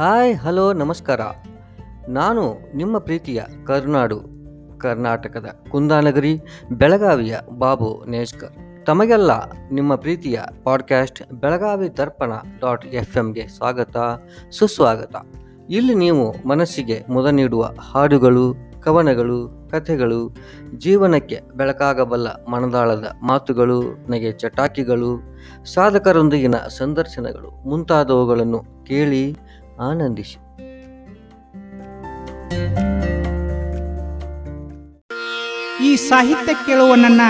Hi, hello, ನಮಸ್ಕಾರ. ನಾನು ನಿಮ್ಮ ಪ್ರೀತಿಯ ಕರ್ನಾಡು, ಕರ್ನಾಟಕದ ಕುಂದಾನಗರಿ, ಬೆಳಗಾವಿಯ ಬಾಬು ನೇಜ್ಕರ್. ತಮಗೆಲ್ಲ ನಿಮ್ಮ ಪ್ರೀತಿಯ podcast Belagavi Darpana dot F ಎಮ್ಗೆ ಸ್ವಾಗತ, ಸುಸ್ವಾಗತ. ಇಲ್ಲಿ ನೀವು ಮನಸ್ಸಿಗೆ ಮುದ ನೀಡುವ ಹಾಡುಗಳು, ಕವನಗಳು, ಕಥೆಗಳು, ಜೀವನಕ್ಕೆ ಬೆಳಕಾಗಬಲ್ಲ ಮನದಾಳದ ಮಾತುಗಳು, ನಗೆ ಚಟಾಕಿಗಳು, ಸಾಧಕರೊಂದಿಗಿನ ಸಂದರ್ಶನಗಳು ಮುಂತಾದವುಗಳನ್ನು ಕೇಳಿ ಆನಂದಿಸಿ. ಈ ಸಾಹಿತ್ಯ ಕೇಳುವ ನನ್ನ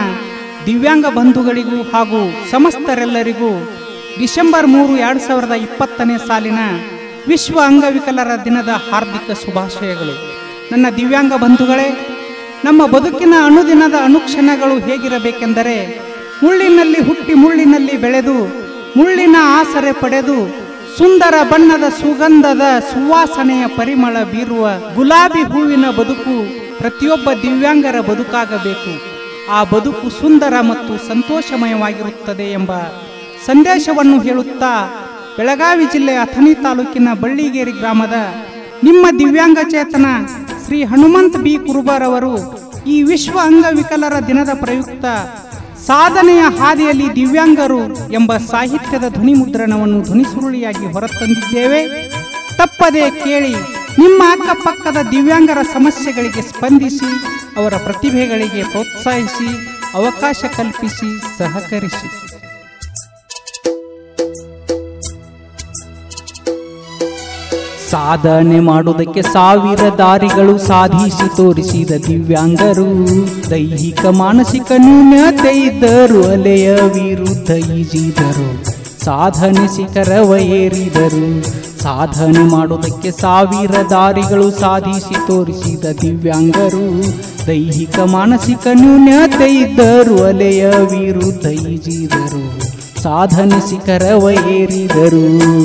ದಿವ್ಯಾಂಗ ಬಂಧುಗಳಿಗೂ ಹಾಗೂ ಸಮಸ್ತರೆಲ್ಲರಿಗೂ ಡಿಸೆಂಬರ್ ಮೂರು ಎರಡು ಸಾವಿರದ ಇಪ್ಪತ್ತನೇ ಸಾಲಿನ ವಿಶ್ವ ಅಂಗವಿಕಲರ ದಿನದ ಹಾರ್ದಿಕ ಶುಭಾಶಯಗಳು. ನನ್ನ ದಿವ್ಯಾಂಗ ಬಂಧುಗಳೇ, ನಮ್ಮ ಬದುಕಿನ ಅನುದಿನದ ಅನುಕ್ಷಣಗಳು ಹೇಗಿರಬೇಕೆಂದರೆ, ಮುಳ್ಳಿನಲ್ಲಿ ಹುಟ್ಟಿ ಮುಳ್ಳಿನಲ್ಲಿ ಬೆಳೆದು, ಮುಳ್ಳಿನ ಆಸರೆ ಪಡೆದು ಸುಂದರ ಬಣ್ಣದ ಸುಗಂಧದ ಸುವಾಸನೆಯ ಪರಿಮಳ ಬೀರುವ ಗುಲಾಬಿ ಹೂವಿನ ಬದುಕು ಪ್ರತಿಯೊಬ್ಬ ದಿವ್ಯಾಂಗರ ಬದುಕಾಗಬೇಕು. ಆ ಬದುಕು ಸುಂದರ ಮತ್ತು ಸಂತೋಷಮಯವಾಗಿರುತ್ತದೆ ಎಂಬ ಸಂದೇಶವನ್ನು ಹೇಳುತ್ತಾ ಬೆಳಗಾವಿ ಜಿಲ್ಲೆಯ ಅಥಣಿ ತಾಲೂಕಿನ ಬಳ್ಳಿಗೇರಿ ಗ್ರಾಮದ ನಿಮ್ಮ ದಿವ್ಯಾಂಗ ಚೇತನ ಶ್ರೀ ಹನುಮಂತ್ ಬಿ ಕುರುಬರವರು ಈ ವಿಶ್ವ ಅಂಗವಿಕಲರ ದಿನದ ಪ್ರಯುಕ್ತ ಸಾಧನೆಯ ಹಾದಿಯಲ್ಲಿ ದಿವ್ಯಾಂಗರು ಎಂಬ ಸಾಹಿತ್ಯದ ಧ್ವನಿ ಮುದ್ರಣವನ್ನು ಧ್ವನಿಸುರುಳಿಯಾಗಿ ಹೊರತಂದಿದ್ದೇವೆ. ತಪ್ಪದೆ ಕೇಳಿ ನಿಮ್ಮ ಅಕ್ಕಪಕ್ಕದ ದಿವ್ಯಾಂಗರ ಸಮಸ್ಯೆಗಳಿಗೆ ಸ್ಪಂದಿಸಿ, ಅವರ ಪ್ರತಿಭೆಗಳಿಗೆ ಪ್ರೋತ್ಸಾಹಿಸಿ, ಅವಕಾಶ ಕಲ್ಪಿಸಿ, ಸಹಕರಿಸಿ. ಸಾಧನೆ ಮಾಡುವುದಕ್ಕೆ ಸಾವಿರ ದಾರಿಗಳು ಸಾಧಿಸಿ ತೋರಿಸಿದ ದಿವ್ಯಾಂಗರು, ದೈಹಿಕ ಮಾನಸಿಕ ನ್ಯೂನತೆ ಅಲೆಯ ವಿರುದ್ಧ ಈಜಿದರು. ಸಾಧನೆ ಶಿಖರವ ಏರಿದರು. ಸಾಧನೆ ಮಾಡುವುದಕ್ಕೆ ಸಾವಿರ ದಾರಿಗಳು ಸಾಧಿಸಿ ತೋರಿಸಿದ ದಿವ್ಯಾಂಗರು, ದೈಹಿಕ ಮಾನಸಿಕ ನ್ಯೂನತೆ ಅಲೆಯ ವಿರುದ್ಧ ಈಜಿದರು. ಸಾಧನೆ ಶಿಖರವ ಏರಿದರು.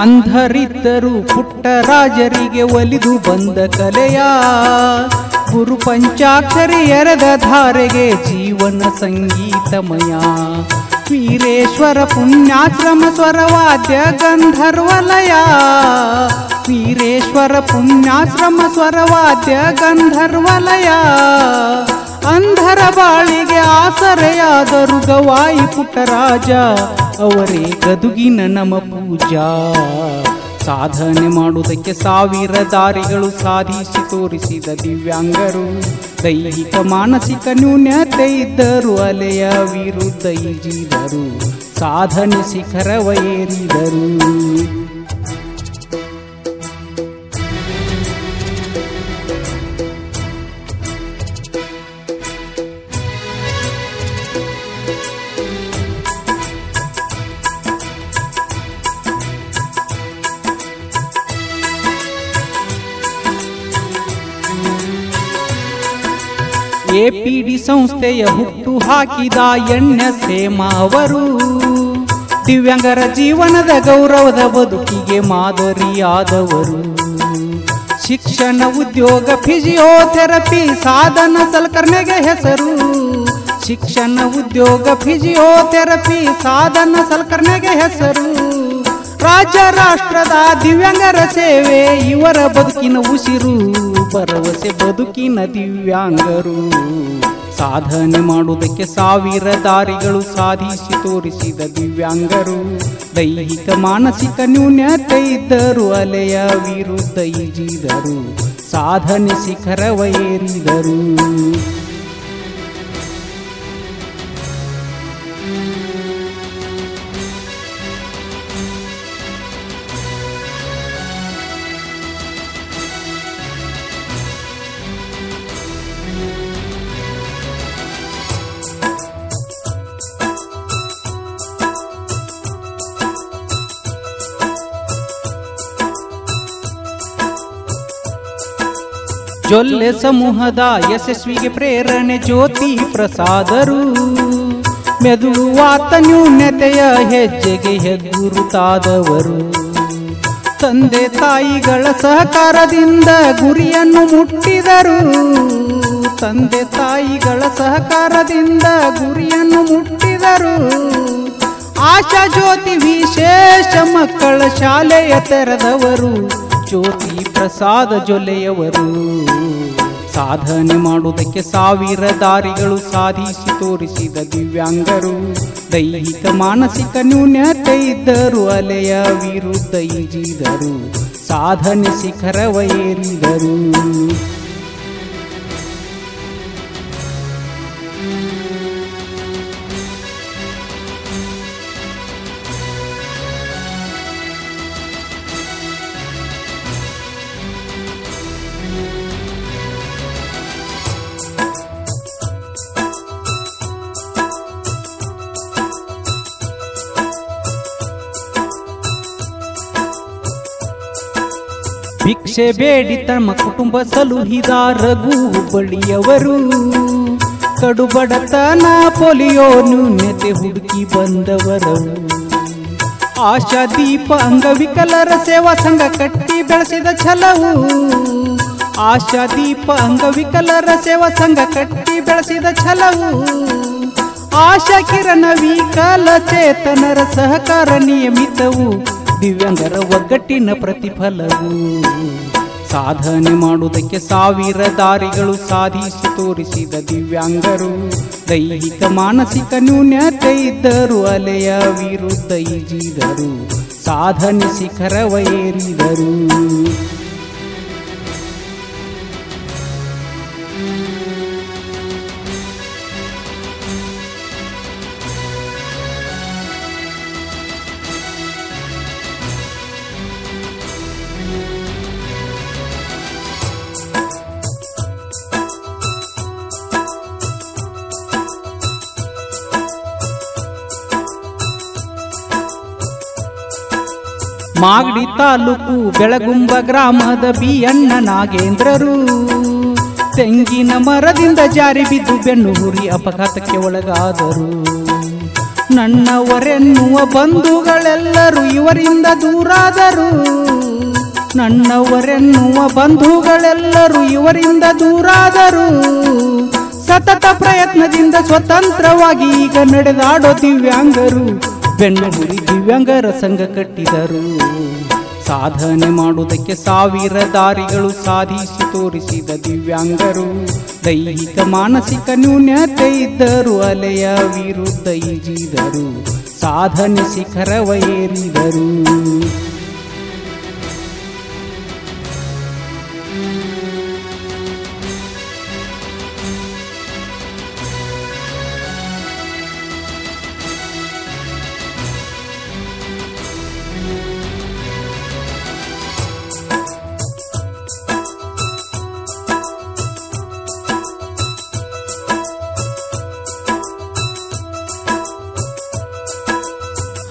ಅಂಧರಿದ್ದರು ಪುಟ್ಟ ರಾಜರಿಗೆ ಒಲಿದು ಬಂದ ಕಲೆಯ ಗುರು ಪಂಚಾಕ್ಷರಿ ಎರೆದ ಧಾರೆಗೆ ಜೀವನ ಸಂಗೀತಮಯ. ವೀರೇಶ್ವರ ಪುಣ್ಯಾಶ್ರಮ ಸ್ವರವಾದ್ಯ ಗಂಧರ್ವಲಯ. ವೀರೇಶ್ವರ ಪುಣ್ಯಾಶ್ರಮ ಸ್ವರವಾದ್ಯ ಗಂಧರ್ವಲಯ. ಅಂಧರ ಬಾಳಿಗೆ ಆಸರೆಯಾದರು ಗವಾಯಿ ಪುಟ್ಟರಾಜ ಅವರೇ ಗದುಗಿನ ನಮ ಪೂಜಾ. ಸಾಧನೆ ಮಾಡುವುದಕ್ಕೆ ಸಾವಿರ ದಾರಿಗಳು ಸಾಧಿಸಿ ತೋರಿಸಿದ ದಿವ್ಯಾಂಗರು. ದೈಹಿಕ, ಮಾನಸಿಕ ನ್ಯೂನ್ಯತೆ ಇದ್ದರು ಅಲೆಯ ವಿರುದ್ಧ ಈಜಿದರು. ಸಾಧನೆ ಶಿಖರವ ಎಪಿಡಿ ಸಂಸ್ಥೆಯ ಹುಟ್ಟು ಹಾಕಿದ ಎಣ್ಣೆ ಸೇಮ ಅವರು ದಿವ್ಯಾಂಗರ ಜೀವನದ ಗೌರವದ ಬದುಕಿಗೆ ಮಾದರಿಯಾದವರು. ಶಿಕ್ಷಣ, ಉದ್ಯೋಗ, ಫಿಸಿಯೋಥೆರಪಿ, ಸಾಧನ, ಸಲಕರಣೆಗೆ ಹೆಸರು. ಶಿಕ್ಷಣ, ಉದ್ಯೋಗ, ಫಿಸಿಯೋಥೆರಪಿ, ಸಾಧನ, ಸಲಕರಣೆಗೆ ಹೆಸರು. ರಾಜ್ಯ, ರಾಷ್ಟ್ರದ ದಿವ್ಯಾಂಗರ ಸೇವೆ ಇವರ ಬದುಕಿನ ಉಸಿರು. ಭರವಸೆ ಬದುಕಿನ ದಿವ್ಯಾಂಗರು. ಸಾಧನೆ ಮಾಡುವುದಕ್ಕೆ ಸಾವಿರ ದಾರಿಗಳು ಸಾಧಿಸಿ ತೋರಿಸಿದ ದಿವ್ಯಾಂಗರು. ದೈಹಿಕ, ಮಾನಸಿಕ ನ್ಯೂನ್ಯತೆ ಇದ್ದರು ಅಲೆಯ ವಿರುದ್ಧ ಈಜಿದರು. ಸಾಧನೆ ಶಿಖರವ ಜೊಲ್ಲೆ ಸಮೂಹದ ಯಶಸ್ವಿಗೆ ಪ್ರೇರಣೆ ಜ್ಯೋತಿ ಪ್ರಸಾದರು. ಮೆದುವಾತ ನ್ಯೂನ್ಯತೆಯ ಹೆಜ್ಜೆಗೆ ಹೆಗ್ಗುರುತಾದವರು. ತಂದೆ ತಾಯಿಗಳ ಸಹಕಾರದಿಂದ ಗುರಿಯನ್ನು ಮುಟ್ಟಿದರು. ತಂದೆ ತಾಯಿಗಳ ಸಹಕಾರದಿಂದ ಗುರಿಯನ್ನು ಮುಟ್ಟಿದರು. ಆಶಾ ಜ್ಯೋತಿ ವಿಶೇಷ ಮಕ್ಕಳ ಶಾಲೆಯ ತೆರೆದವರು. ಜ್ಯೋತಿ ಪ್ರಸಾದ ಜೊಲೆಯವರು ಸಾಧನೆ ಮಾಡುವುದಕ್ಕೆ ಸಾವಿರ ದಾರಿಗಳು ಸಾಧಿಸಿ ತೋರಿಸಿದ ದಿವ್ಯಾಂಗರು. ದೈಹಿಕ, ಮಾನಸಿಕ ನ್ಯೂನ್ಯತೆ ಇದ್ದರು ಅಲೆಯ ವಿರುದ್ಧ ಈಜಿದರು. ಸಾಧನೆ ಶಿಖರವ ಏರಿದರು. ಭಿಕ್ಷೆ ಬೇಡಿ ತಮ್ಮ ಕುಟುಂಬ ಸಲುಹಿದ ರಘು ಬಳಿಯವರು ಕಡುಬಡತನ ಪೊಲಿಯೋ ನ್ಯೂನ್ಯತೆ ಹುಡುಕಿ ಬಂದವರು. ಆಶಾ ದೀಪ ಅಂಗವಿಕಲರ ಸೇವಾ ಸಂಘ ಕಟ್ಟಿ ಬೆಳೆಸಿದ ಛಲವು. ಆಶಾ ದೀಪ ಅಂಗವಿಕಲರ ಸೇವಾ ಸಂಘ ಕಟ್ಟಿ ಬೆಳೆಸಿದ ಛಲವು. ಆಶಾ ಕಿರಣ ವಿಕಲ ಚೇತನರ ಸಹಕಾರ ನಿಯಮಿತವು. ದಿವ್ಯಾಂಗರ ಒಗ್ಗಟ್ಟಿನ ಪ್ರತಿಫಲವು. ಸಾಧನೆ ಮಾಡುವುದಕ್ಕೆ ಸಾವಿರ ದಾರಿಗಳು ಸಾಧಿಸಿ ತೋರಿಸಿದ ದಿವ್ಯಾಂಗರು. ದೈಹಿಕ, ಮಾನಸಿಕ ನ್ಯೂನ್ಯತೆ ಇದ್ದರು ಅಲೆಯ ವಿರುದ್ಧ ಈಜಿದರು. ಸಾಧನೆ ಶಿಖರವ ಮಾಗಡಿ ತಾಲೂಕು ಬೆಳಗುಂಬ ಗ್ರಾಮದ ಬಿಯಣ್ಣ ನಾಗೇಂದ್ರರು. ತೆಂಗಿನ ಮರದಿಂದ ಜಾರಿ ಬಿದ್ದು ಬೆನ್ನು ಹುರಿ ಅಪಘಾತಕ್ಕೆ ಒಳಗಾದರು. ನನ್ನವರೆನ್ನುವ ಬಂಧುಗಳೆಲ್ಲರೂ ಇವರಿಂದ ದೂರಾದರು. ನನ್ನವರೆನ್ನುವ ಬಂಧುಗಳೆಲ್ಲರೂ ಇವರಿಂದ ದೂರಾದರು. ಸತತ ಪ್ರಯತ್ನದಿಂದ ಸ್ವತಂತ್ರವಾಗಿ ಈಗ ನಡೆದಾಡೋ ದಿವ್ಯಾಂಗರು ಬೆನ್ನು ಹುರಿ ದಿವ್ಯಾಂಗರ ಸಂಘ ಕಟ್ಟಿದರು. ಸಾಧನೆ ಮಾಡುವುದಕ್ಕೆ ಸಾವಿರ ದಾರಿಗಳು ಸಾಧಿಸಿ ತೋರಿಸಿದ ದಿವ್ಯಾಂಗರು. ದೈಹಿಕ, ಮಾನಸಿಕ ನ್ಯೂನ್ಯತೆ ಇದ್ದರು ಅಲೆಯ ವಿರುದ್ಧ ಈಜಿದರು. ಸಾಧನೆ ಶಿಖರವ ಏರಿದರು.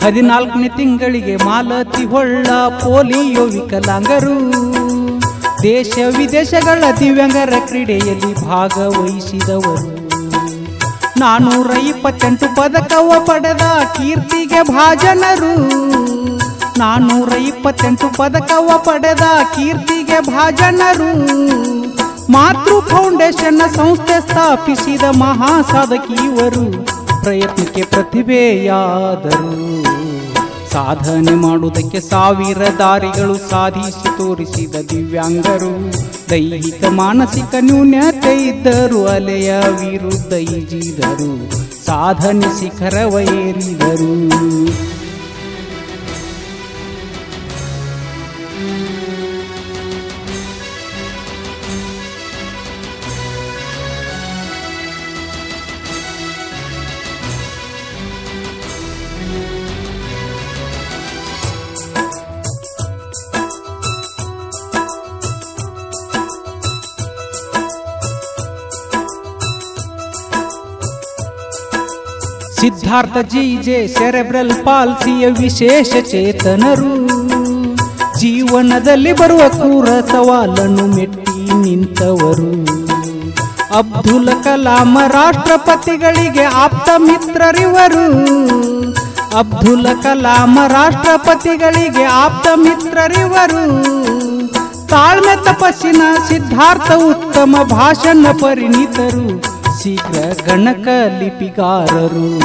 ಹದಿನಾಲ್ಕನೇ ತಿಂಗಳಿಗೆ ಮಾಲತಿ ಹೊಳ್ಳ ಪೋಲಿಯೋ ವಿಕಲಾಂಗರು. ದೇಶ ವಿದೇಶಗಳ ದಿವ್ಯಾಂಗರ ಕ್ರೀಡೆಯಲ್ಲಿ ಭಾಗವಹಿಸಿದವರು. ನಾನೂರ ಇಪ್ಪತ್ತೆಂಟು ಪದಕವ ಪಡೆದ ಕೀರ್ತಿಗೆ ಭಾಜನರು. ನಾನೂರ ಇಪ್ಪತ್ತೆಂಟು ಪದಕವ ಪಡೆದ ಕೀರ್ತಿಗೆ ಭಾಜನರು. ಮಾತೃ ಫೌಂಡೇಶನ್ ಸಂಸ್ಥೆ ಸ್ಥಾಪಿಸಿದ ಮಹಾ ಇವರು. ಪ್ರಯತ್ನಕ್ಕೆ ಪ್ರತಿಭೆಯಾದರು. ಸಾಧನೆ ಮಾಡುವುದಕ್ಕೆ ಸಾವಿರ ದಾರಿಗಳು ಸಾಧಿಸಿ ತೋರಿಸಿದ ದಿವ್ಯಾಂಗರು. ದೈಹಿಕ, ಮಾನಸಿಕ ನ್ಯೂನ್ಯತೆ ಇದ್ದರು ಅಲೆಯ ವಿರುದ್ಧ ಈಜಿದರು. ಸಾಧನೆ ಶಿಖರವ ಏರಿದರು ಜಿ ಜೆ ಸೆರೆಬ್ರಲ್ ಪಾಲ್ಸಿಯ ವಿಶೇಷ ಚೇತನರು. ಜೀವನದಲ್ಲಿ ಬರುವ ಕ್ರೂರ ಸವಾಲನ್ನು ಮೆಟ್ಟಿ ನಿಂತವರು. ಅಬ್ದುಲ್ ಕಲಾಂ ರಾಷ್ಟ್ರಪತಿಗಳಿಗೆ ಆಪ್ತ ಮಿತ್ರರಿವರು. ಅಬ್ದುಲ್ ಕಲಾಂ ರಾಷ್ಟ್ರಪತಿಗಳಿಗೆ ಆಪ್ತ ಮಿತ್ರರಿವರು. ತಾಳ್ಮೆ ತಪಸ್ಸಿನ ಸಿದ್ಧಾರ್ಥ ಉತ್ತಮ ಭಾಷಣ ಪರಿಣಿತರು. ಶೀಘ್ರ ಗಣಕ ಲಿಪಿಗಾರರು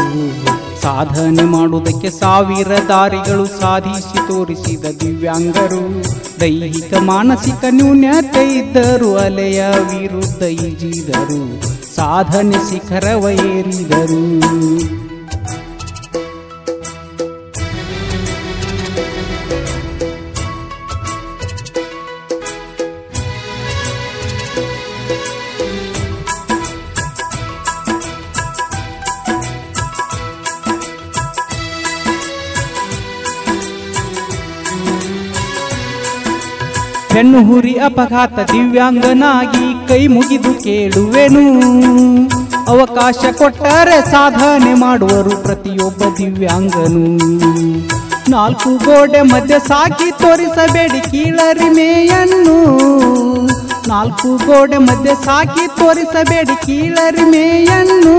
ಸಾಧನೆ ಮಾಡುವುದಕ್ಕೆ ಸಾವಿರ ದಾರಿಗಳು ಸಾಧಿಸಿ ತೋರಿಸಿದ ದಿವ್ಯಾಂಗರು. ದೈಹಿಕ, ಮಾನಸಿಕ ನ್ಯೂನ್ಯತೆ ಇದ್ದರು ಅಲೆಯ ವಿರುದ್ಧ ಈಜಿದರು. ಸಾಧನೆ ಶಿಖರವ ಹೆಣ್ಣು ಹುರಿ ಅಪಘಾತ ದಿವ್ಯಾಂಗನಾಗಿ ಕೈ ಮುಗಿದು ಕೇಳುವೆನು. ಅವಕಾಶ ಕೊಟ್ಟರೆ ಸಾಧನೆ ಮಾಡುವರು ಪ್ರತಿಯೊಬ್ಬ ದಿವ್ಯಾಂಗನು. ನಾಲ್ಕು ಗೋಡೆ ಮಧ್ಯೆ ಸಾಕಿ ತೋರಿಸಬೇಡಿ ಕೀಳರಿಮೆಯನ್ನು ನಾಲ್ಕು ಗೋಡೆ ಮಧ್ಯೆ ಸಾಕಿ ತೋರಿಸಬೇಡಿ ಕೀಳರಿಮೆಯನ್ನು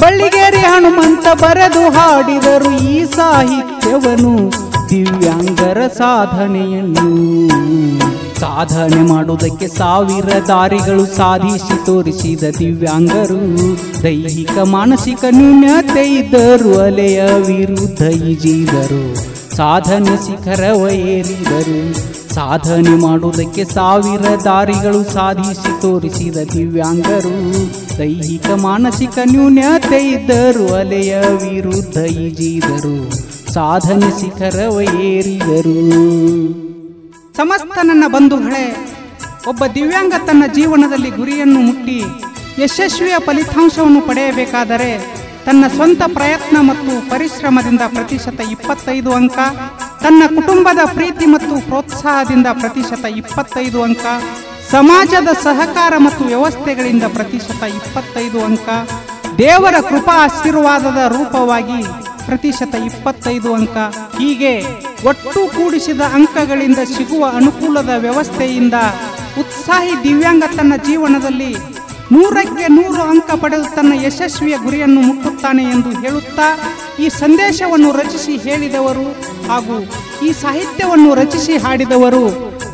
ಬಳ್ಳಿಗೆರೆ ಹನುಮಂತ ಬರೆದು ಹಾಡಿದರು ಈ ಸಾಹಿತ್ಯವನ್ನು ದಿವ್ಯಾಂಗರ ಸಾಧನೆಯನ್ನು. ಸಾಧನೆ ಮಾಡುವುದಕ್ಕೆ ಸಾವಿರ ದಾರಿಗಳು ಸಾಧಿಸಿ ತೋರಿಸಿದ ದಿವ್ಯಾಂಗರು, ದೈಹಿಕ, ಮಾನಸಿಕ ನ್ಯೂನ್ಯತೆ ಇದ್ದರು ಅಲೆಯ ವಿರುದ್ಧ ಈಜಿದರು. ಸಾಧನೆ ಶಿಖರವ ಏರಿದರು ಸಾಧನೆ ಮಾಡುವುದಕ್ಕೆ ಸಾವಿರ ದಾರಿಗಳು ಸಾಧಿಸಿ ತೋರಿಸಿದ ದಿವ್ಯಾಂಗರು, ದೈಹಿಕ, ಮಾನಸಿಕ ನ್ಯೂನ್ಯತೆ ಇದ್ದರು ಅಲೆಯ ವಿರುದ್ಧ ಈಜಿದರು. ಸಾಧನೆ ಶಿಖರವ ಏರಿದರು ಸಮಸ್ತ ನನ್ನ ಬಂಧುಗಳೇ, ಒಬ್ಬ ದಿವ್ಯಾಂಗ ತನ್ನ ಜೀವನದಲ್ಲಿ ಗುರಿಯನ್ನು ಮುಟ್ಟಿ ಯಶಸ್ವಿಯ ಫಲಿತಾಂಶವನ್ನು ಪಡೆಯಬೇಕಾದರೆ ತನ್ನ ಸ್ವಂತ ಪ್ರಯತ್ನ ಮತ್ತು ಪರಿಶ್ರಮದಿಂದ ಪ್ರತಿಶತ ಇಪ್ಪತ್ತೈದು ಅಂಕ, ತನ್ನ ಕುಟುಂಬದ ಪ್ರೀತಿ ಮತ್ತು ಪ್ರೋತ್ಸಾಹದಿಂದ ಪ್ರತಿಶತ ಇಪ್ಪತ್ತೈದು ಅಂಕ, ಸಮಾಜದ ಸಹಕಾರ ಮತ್ತು ವ್ಯವಸ್ಥೆಗಳಿಂದ ಪ್ರತಿಶತ ಇಪ್ಪತ್ತೈದು ಅಂಕ, ದೇವರ ಕೃಪಾ ಆಶೀರ್ವಾದದ ರೂಪವಾಗಿ ಪ್ರತಿಶತ ಇಪ್ಪತ್ತೈದು ಅಂಕ. ಹೀಗೆ ಒಟ್ಟು ಕೂಡಿಸಿದ ಅಂಕಗಳಿಂದ ಸಿಗುವ ಅನುಕೂಲದ ವ್ಯವಸ್ಥೆಯಿಂದ ಉತ್ಸಾಹಿ ದಿವ್ಯಾಂಗ ತನ್ನ ಜೀವನದಲ್ಲಿ ನೂರಕ್ಕೆ ನೂರು ಅಂಕ ಪಡೆದು ತನ್ನ ಯಶಸ್ವಿಯ ಗುರಿಯನ್ನು ಮುಟ್ಟುತ್ತಾನೆ ಎಂದು ಹೇಳುತ್ತಾ ಈ ಸಂದೇಶವನ್ನು ರಚಿಸಿ ಹೇಳಿದವರು ಹಾಗೂ ಈ ಸಾಹಿತ್ಯವನ್ನು ರಚಿಸಿ ಹಾಡಿದವರು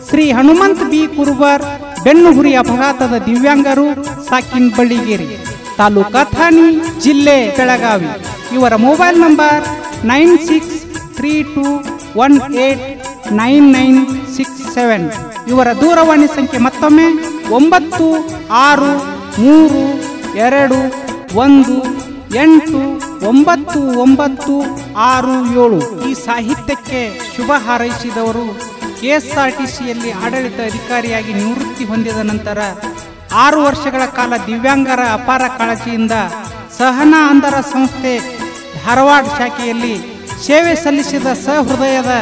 ಶ್ರೀ ಹನುಮಂತ್ ಬಿ. ಕುರುಬರ್ ಬೆನ್ನುಹುರಿ ಅಪಘಾತದ ದಿವ್ಯಾಂಗರು, ಸಾಕಿನ್ ಬಳ್ಳಿಗೇರಿ, ತಾಲೂಕಾ ಥಾಣಿ ಜಿಲ್ಲೆ ಬೆಳಗಾವಿ. ಇವರ mobile number nine six three two one eight nine nine six seven. ಇವರ ದೂರವಾಣಿ ಸಂಖ್ಯೆ ಮತ್ತೊಮ್ಮೆ ಒಂಬತ್ತು ಆರು ಮೂರು ಎರಡು ಒಂದು ಎಂಟು ಒಂಬತ್ತು ಒಂಬತ್ತು ಆರು ಏಳು. ಈ ಸಾಹಿತ್ಯಕ್ಕೆ ಶುಭ ಹಾರೈಸಿದವರು ಕೆಎಸ್ಆರ್ಟಿಸಿಯಲ್ಲಿ ಆಡಳಿತ ಅಧಿಕಾರಿಯಾಗಿ ನಿವೃತ್ತಿ ಹೊಂದಿದ ನಂತರ ಆರು ವರ್ಷಗಳ ಕಾಲ ದಿವ್ಯಾಂಗರ ಅಪಾರ ಕಾಳಜಿಯಿಂದ ಸಹನಾ ಅಂಧರ ಸಂಸ್ಥೆ ಧಾರವಾಡ ಶಾಖೆಯಲ್ಲಿ ಸೇವೆ ಸಲ್ಲಿಸಿದ ಸಹೃದಯದ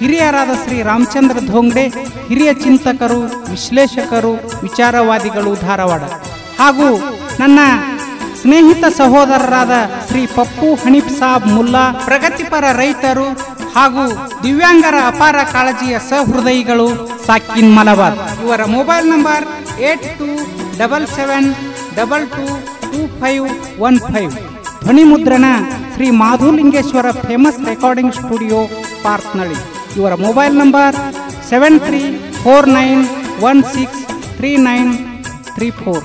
ಹಿರಿಯರಾದ ಶ್ರೀ ರಾಮಚಂದ್ರ ಧೋಂಗ್ಡೆ, ಹಿರಿಯ ಚಿಂತಕರು, ವಿಶ್ಲೇಷಕರು, ವಿಚಾರವಾದಿಗಳು ಧಾರವಾಡ. ಹಾಗೂ ನನ್ನ ಸ್ನೇಹಿತ ಸಹೋದರರಾದ ಶ್ರೀ ಪಪ್ಪು ಹನೀಫ್ ಸಾಬ್ ಮುಲ್ಲಾ, ಪ್ರಗತಿಪರ ರೈತರು ಹಾಗೂ ದಿವ್ಯಾಂಗರ ಅಪಾರ ಕಾಳಜಿಯ ಸಹೃದಯಿಗಳು ಸಾಕಿನ್ ಮಲಬಾರ್. ಇವರ mobile number eight two double seven double two two five one five ಧ್ವನಿ ಮುದ್ರಣ Shri Madhulingeshwara famous recording studio Parknalli ಇವರ mobile number seven three four nine one six three nine three four